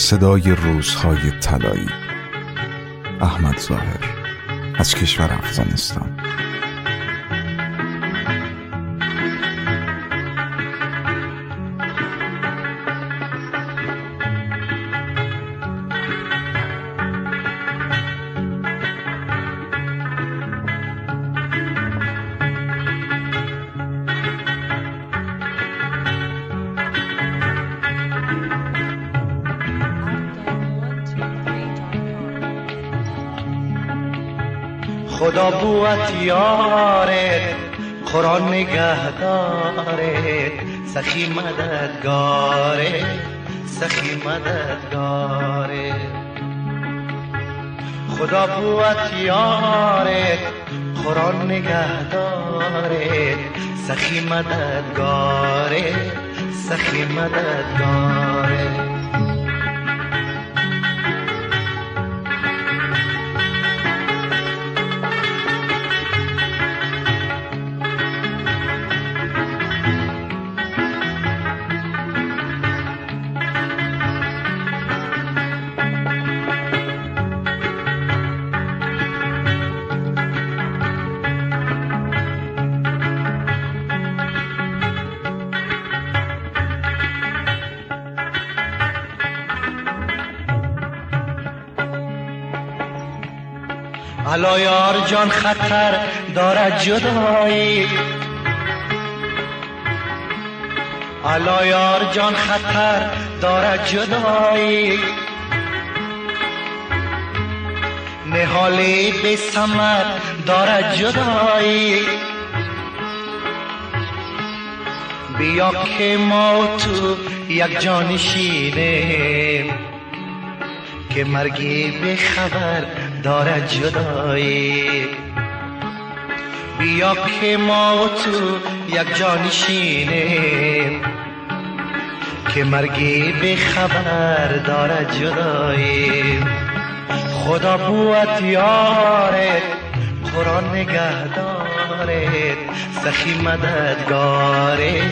صدای روزهای طلایی. احمد ظاهر از کشور افغانستان. خدا بوت یارت قرآن نگهدارت سخی مددگاره سخی مددگاره. خدا بوت یارت قرآن نگهدارت سخی مددگاره سخی مددگاره. حالا یار جان خطر دارد جدایی. حالا یار جان خطر دارد جدایی. نهالی به سمر دارد جدایی. بیا که ما تو یک جانشینه که مرگی به خبر دارد جدایی. بیا که ما و تو یک جانشینه که مرگی به خبر دارد جدایی. خدا بوت یارت قرآن نگهدارت. سخی مددگاره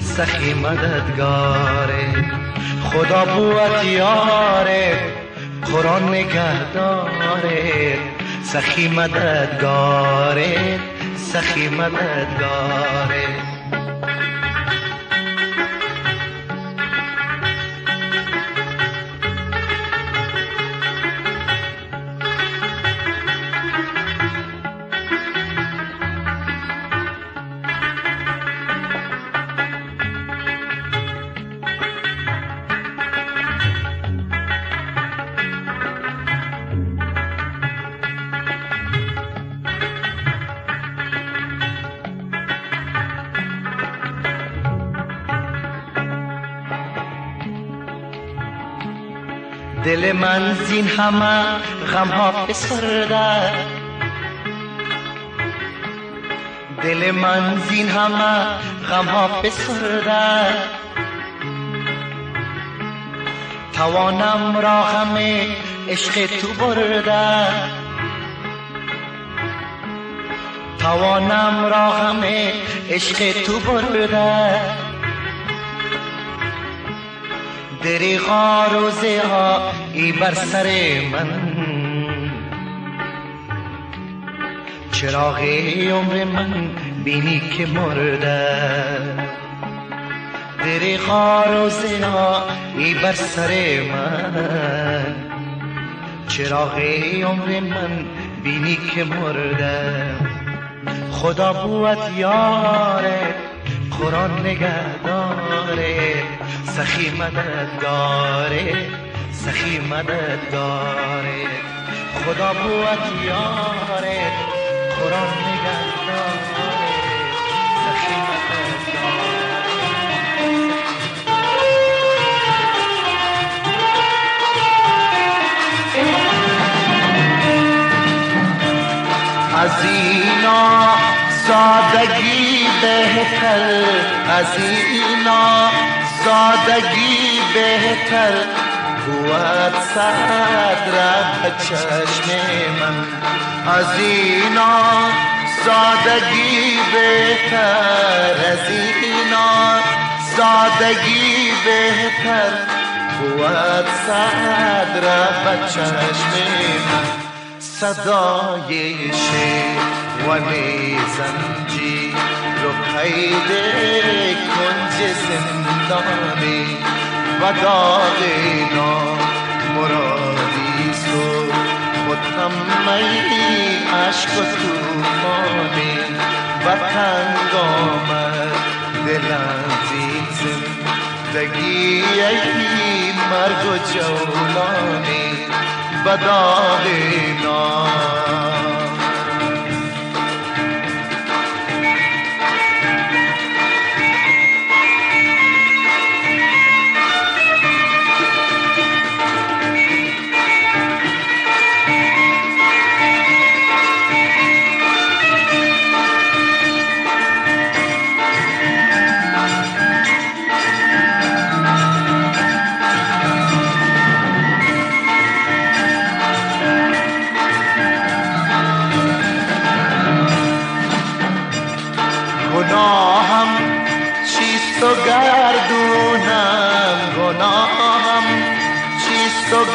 سخی مددگاره. خدا بوت یارت قرآن نگهداره سخی مددگاره سخی مددگاره. دل من زین همه غم ها بسرده دل من زین همه غم ها بسرده توانم را غم عشق تو برده. توانم را غم عشق تو برده. دریغا روزه ها ای بر سر من. چراغ عمر من بینی که مرده. دریغا روزه ها ای بر سر من. چراغ عمر من بینی که مرده. خدا بوت یاره قرآن داره سخی مددگاره سخی مددگاره خدا بود یاره قرآن نگه سخی از اینا سادگی بهتر از اینا سادگی بهتر. بود صدر چشم من از اینا سادگی بهتر از اینا سادگی بهتر. بود صدر چشم من صدای شیوان زنجی رو قید کنج زندانی و داغ مرادی سو متمی عشق و توفانی و تنگ آمد دلم زندگی ای مرگ و جولانی. و داغ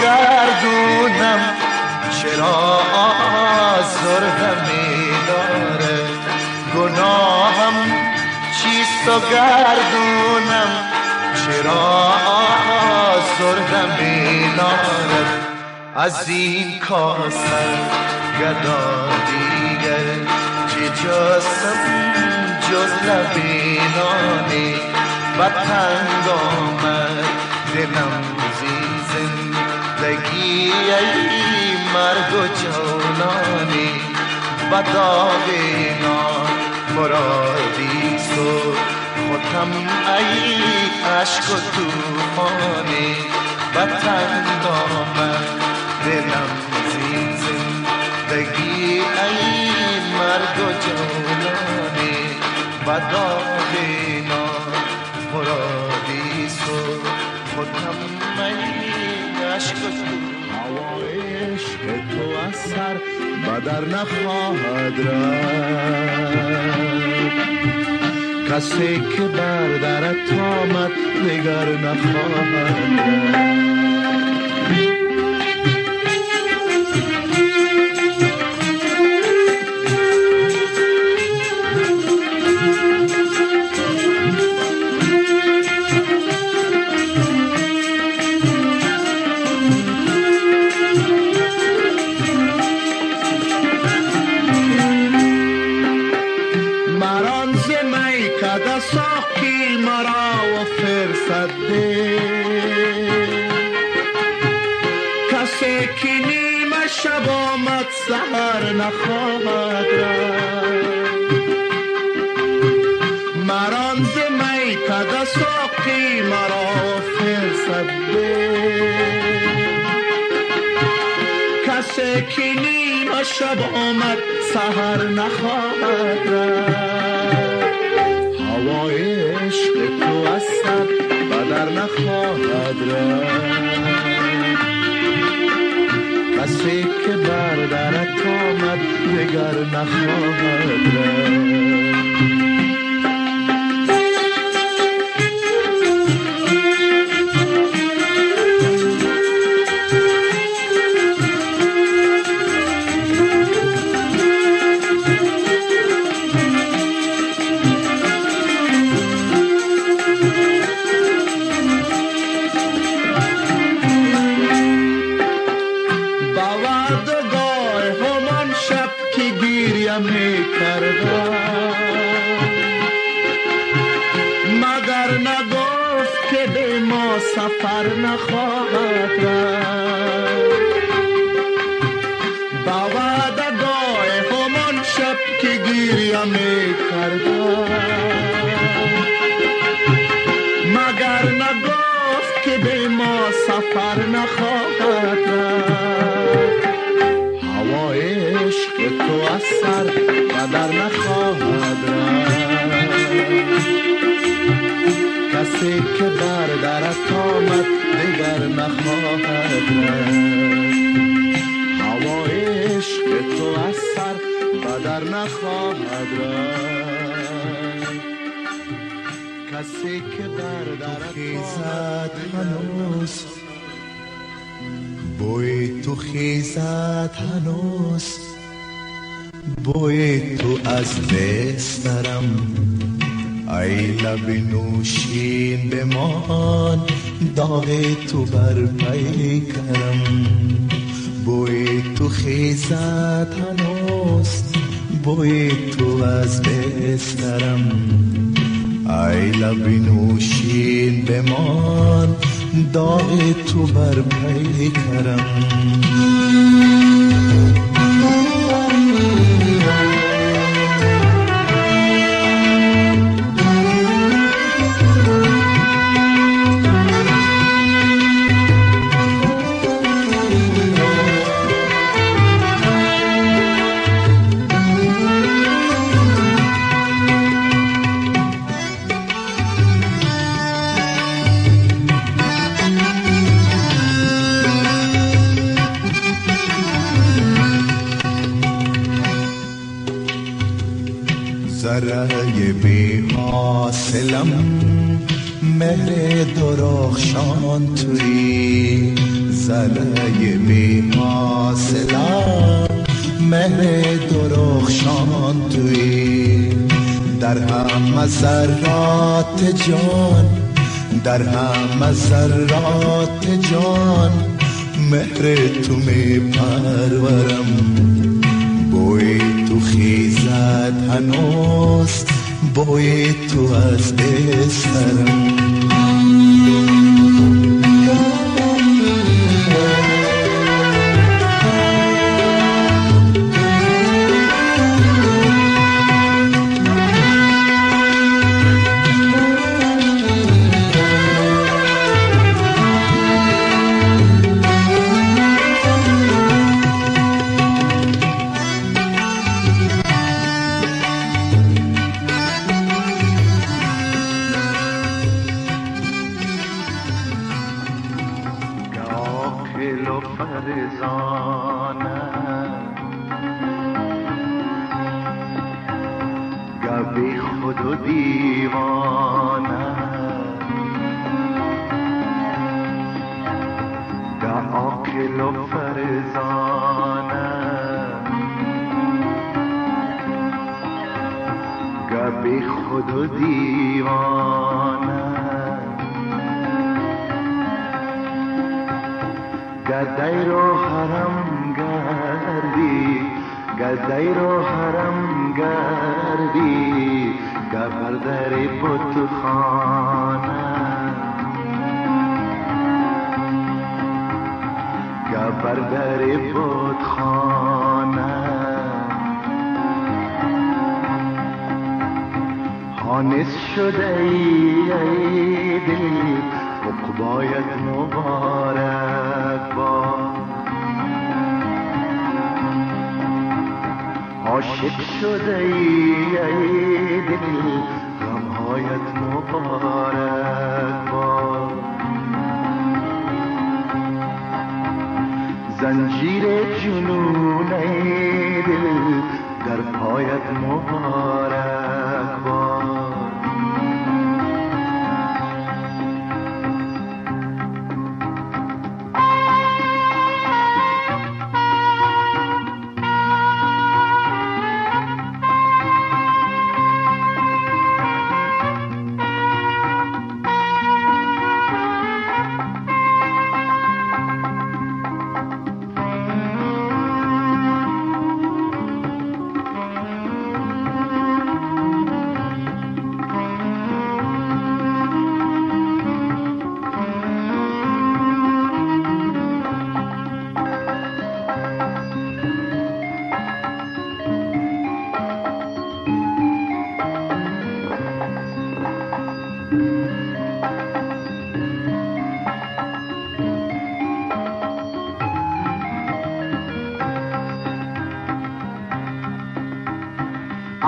گردونم. چرا آزرده داره؟ گناهم چیست و گردونم؟ چرا آزرده داره؟ از این کاسر گدا دیگر چه جاسم جز لبینانی و تنگ آمد دلم زندگی ای مرگ و جولانی و داغینا مرادی سو خودم ای عشق و توفانی تنگ آمد دلم زندگی ای مرگ و جولانی و داغینا هوا عشق تو از سر بدر نخواهد رفت. کسی که بر درت آمد دیگر نخواهد رفت. سهر نخواهد مران ز می کده ساقی مرا فرصت کسی که نیم شب آمد سهر نخواهد هوای عشق تو از سر بدر نخواهد رفت کسی که بر درت آمد دگر نخواهد رفت. سفر نخواهد با وعدگاه همان شب که گیریم می مگر نگفت که به ما سفر نخواهد تو از سر و در نخواهد کسی که بر درت آمد دیگر نخواهد رفت. هوای عشق تو از سر و در نخواهد کسی که بر درت خیزد هنوز. بوی تو خیزد هنوز. بوی تو از بسترم ای لب نوشین بمان داغ تو بر پیکرم بوی تو خیزد هنوز بوی تو از بسترم ای لب نوشین بمان داغ تو بر پیکرم حاصلم مهر درخشان توی ذره بی حاصلم مهر درخشان توی در همه ذرات جان در همه ذرات جان. مهر تو می پرورم بوی تو خیزد هنوز. بوی تو از بسرم دیوانه. در آکل و فرزانه گبی خود و دیوانه. گدای رو حرم گردی گدای رو حرم گردی. در در بتخانه بر در بودخانه حانس شده ای دل خب خب عقبایت مبارک عاشق شده ای ای دل غمهایت مبارک با زنجیر جنون ای دل در پایت مبارک با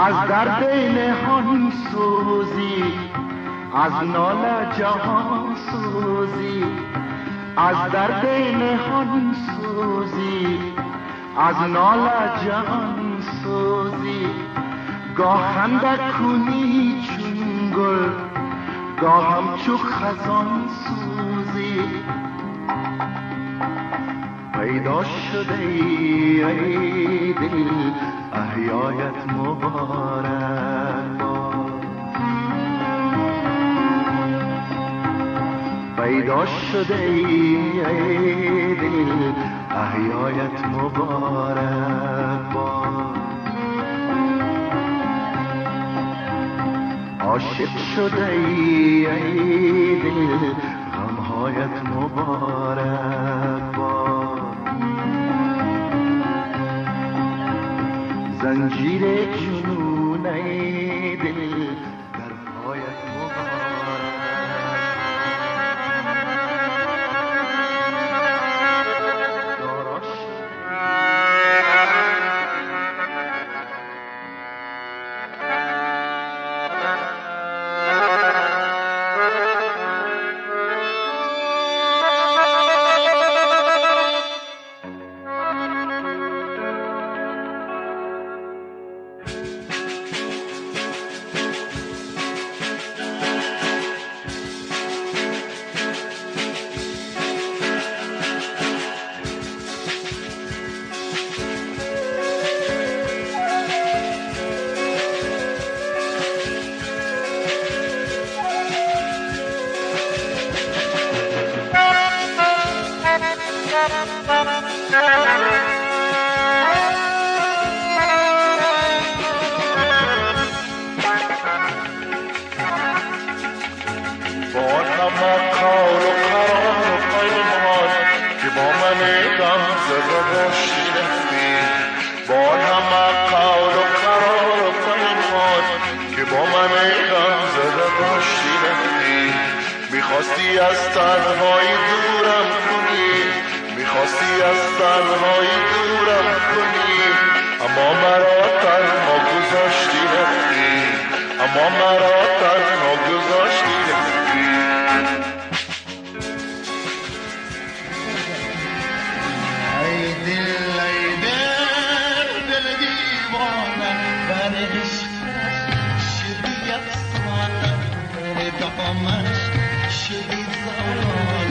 از درد نهان سوزی از نال جهان سوزی. از درد نهان سوزی از نال جهان سوزی. گاهند کنی چون گل گاه همچو خزان سوزی. پیدا شده ای, ای دل احیایت مبارک پیدا شده ای, ای دل احیایت مبارک عاشق شده ای, ای دل غمهایت مبارک. شیرفتی بار هم قول و قرار و پیمان که با من غم زده داشتی رفتی می‌خواستی از تنهایی دورم کنی می‌خواستی از تنهایی دورم کنی اما مرا تنها گذاشتی رفتی اما مرا تنها گذاشتی kapamaz Şehit zavallı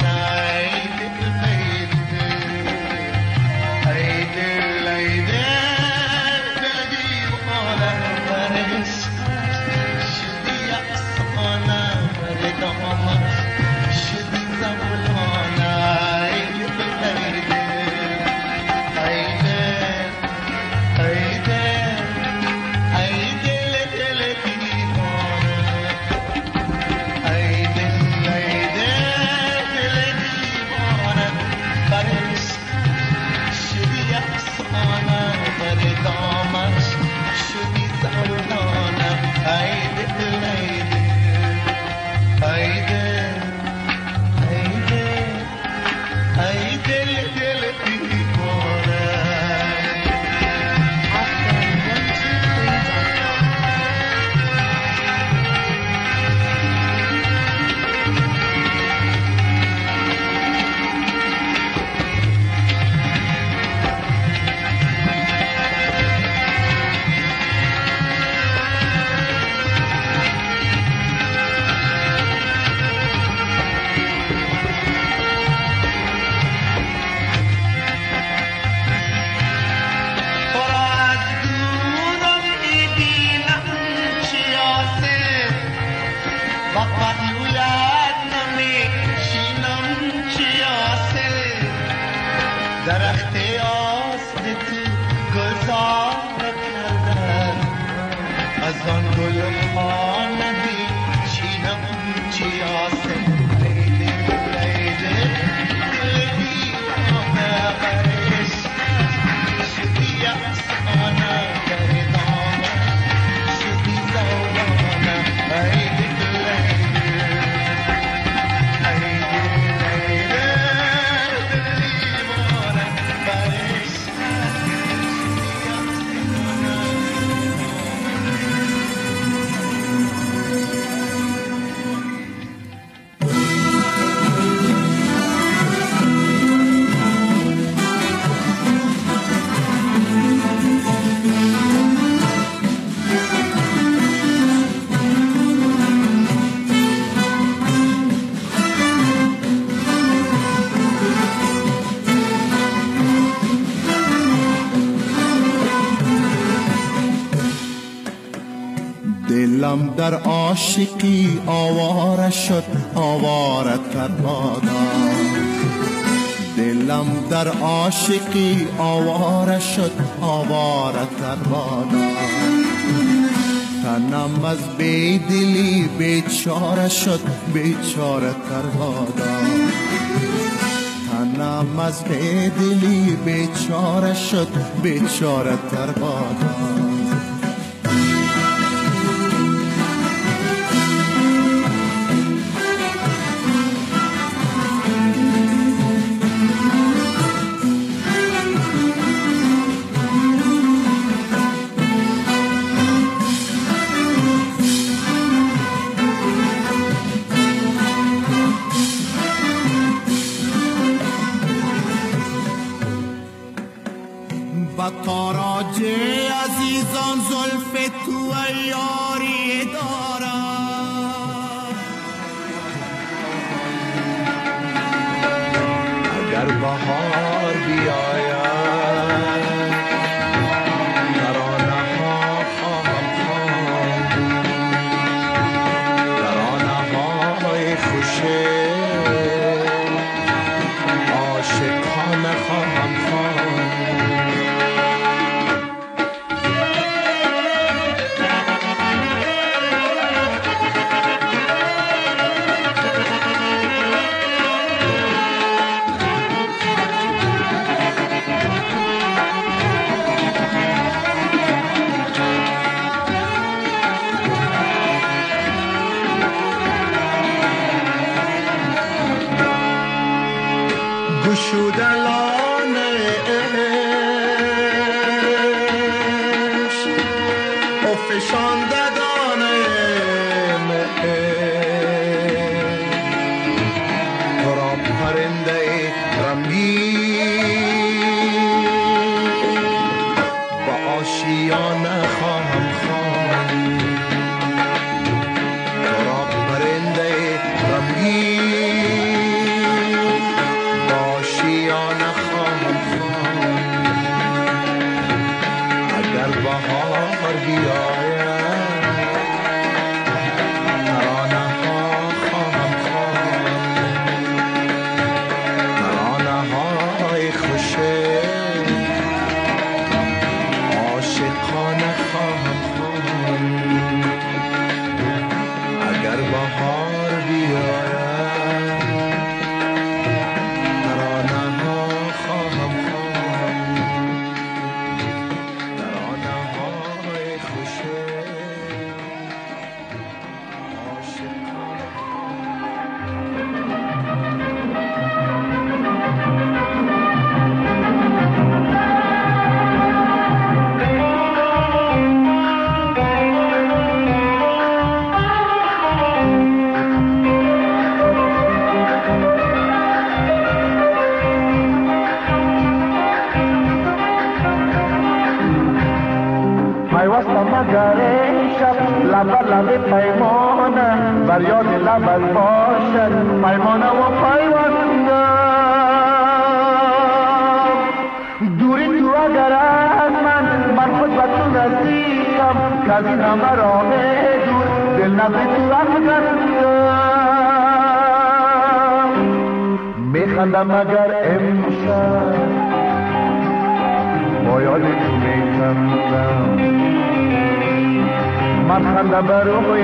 عاشقی آواره شد آواره تر دلم در عاشقی آواره شد آواره تر تنم از بیدلی بیچاره شد بیچاره تر تنم از بیدلی بیچاره شد بیچاره تر میخندم با تو میخندم من خندم بر روی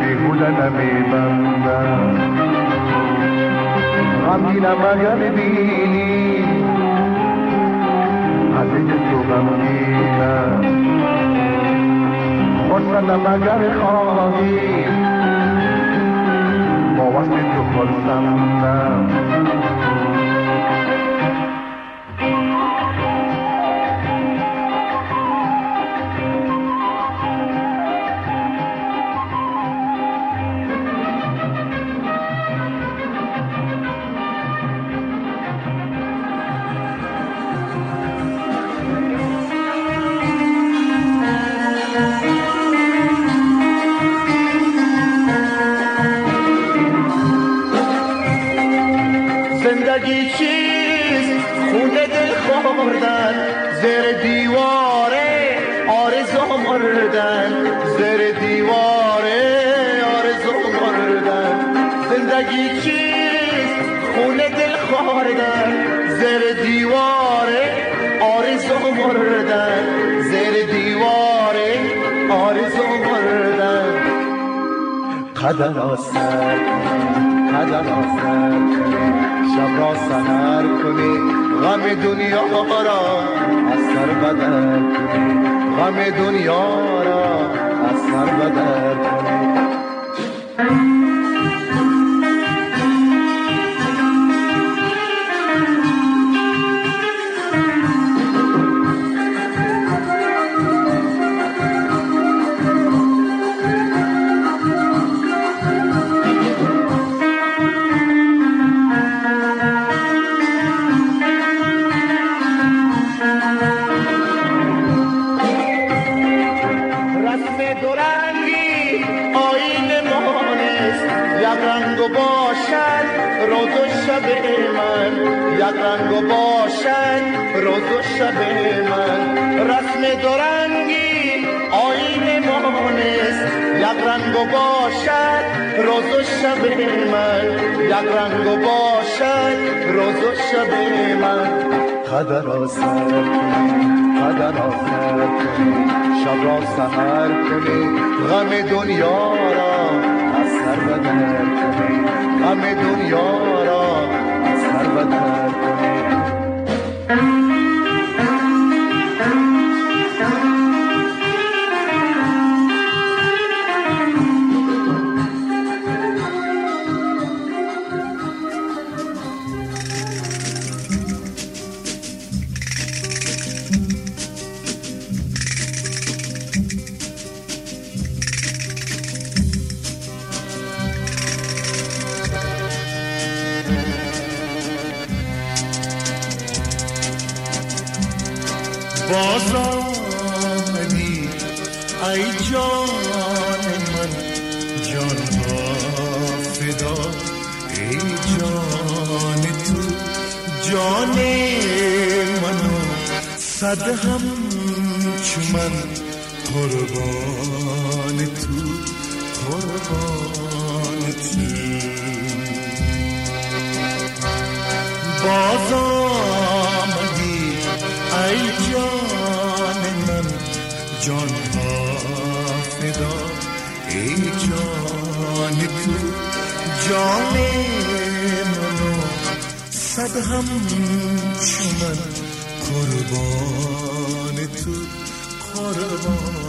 بیهوده نمیبندم. غمگینم مگر ببینی از اینجا تو غمگینم خورسندم مگر خواهی؟ واسه تو خلصم خونه دل خوردن زر دیواره آرزو مردن. زر دیواره آرزو مردن. قدر آسر قدر آسر شب را سهر کنی غم دنیا را از سر بدر کنی. غم دنیا را از سر بدر کنی. یک رنگ باشد روز و شب من. یک رنگ باشد روز و شب من. رسم دورنگی آین مانست یک رنگ باشد روز و شب من. یک رنگ باشد روز و شب من. قدر آسر کنی قدر شب را سهر کنی غم دنیا را سر بدر کنی. غم دنیا را سر بدر کنی. باز آمدی ای جان من جان را فدا ای جان تو جان منو صد هم چو من قربان تو قربان تو باز جان ها فدا. ای جان تو جان منو صد هم چو من قربان تو قربان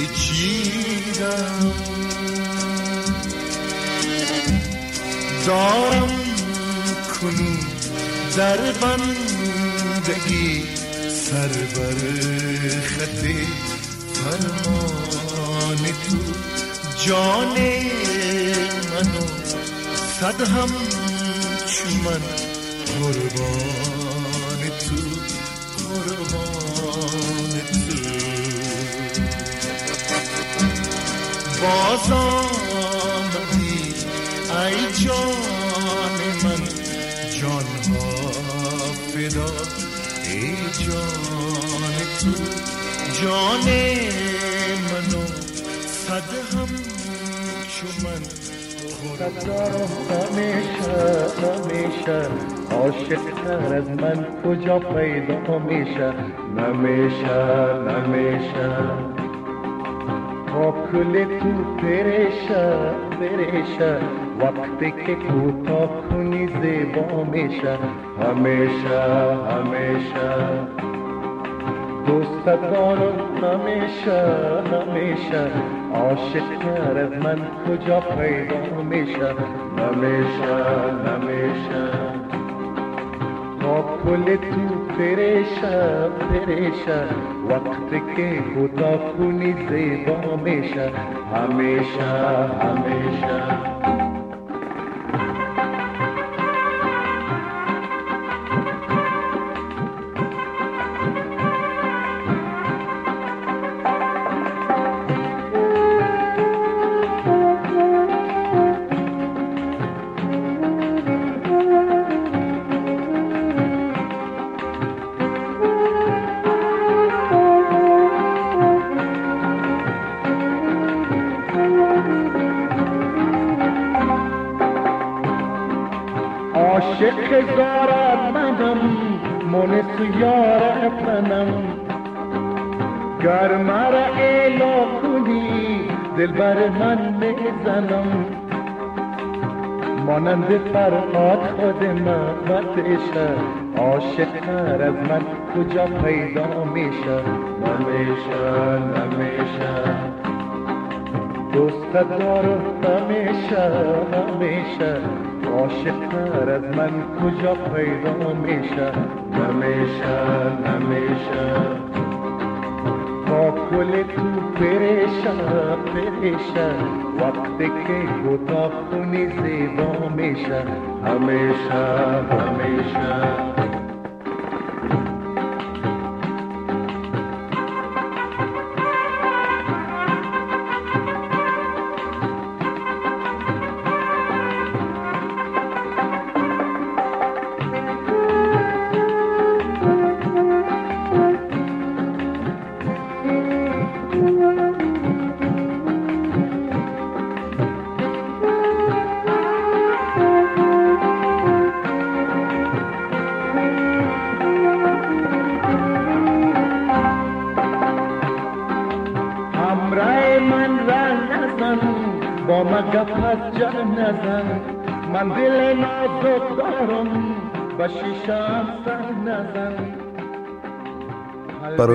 پیچیدم دارم کنون در بندگی سر بر خط فرمان تو. جان منو صد هم چو من قربان تو. قربان باز آمدی ای جان من. جانها فدا. ای جان تو جان منو. صد هم چو من همیشه همیشه. عاشق تر از من کجا پیدا میشه؟ نمیشه نمیشه. با کل تو پریشه پریشه وقتی که کوتاه کنی زیبا میشه همیشه همیشه دوست دارم همیشه همیشه عاشق از من کجا پیدا میشه نمیشه نمیشه با کل تو پریشه پریشه وقتی که خدا کنی زیبا میشه همیشه همیشه زارت منم مونس یارت منم گر مرا الا کنی دل بر من می‌زنم. مانند فرهاد خود من بتشه عاشق از من کجا پیدا میشه؟ نمیشه نمیشه. دوست دارم همیشه همیشه عاشق تر از من کجا پیدا میشه؟ نمیشه نمیشه با کل تو پریشه پریشه وقتی که گتا خونی زیبا میشه. همیشه همیشه.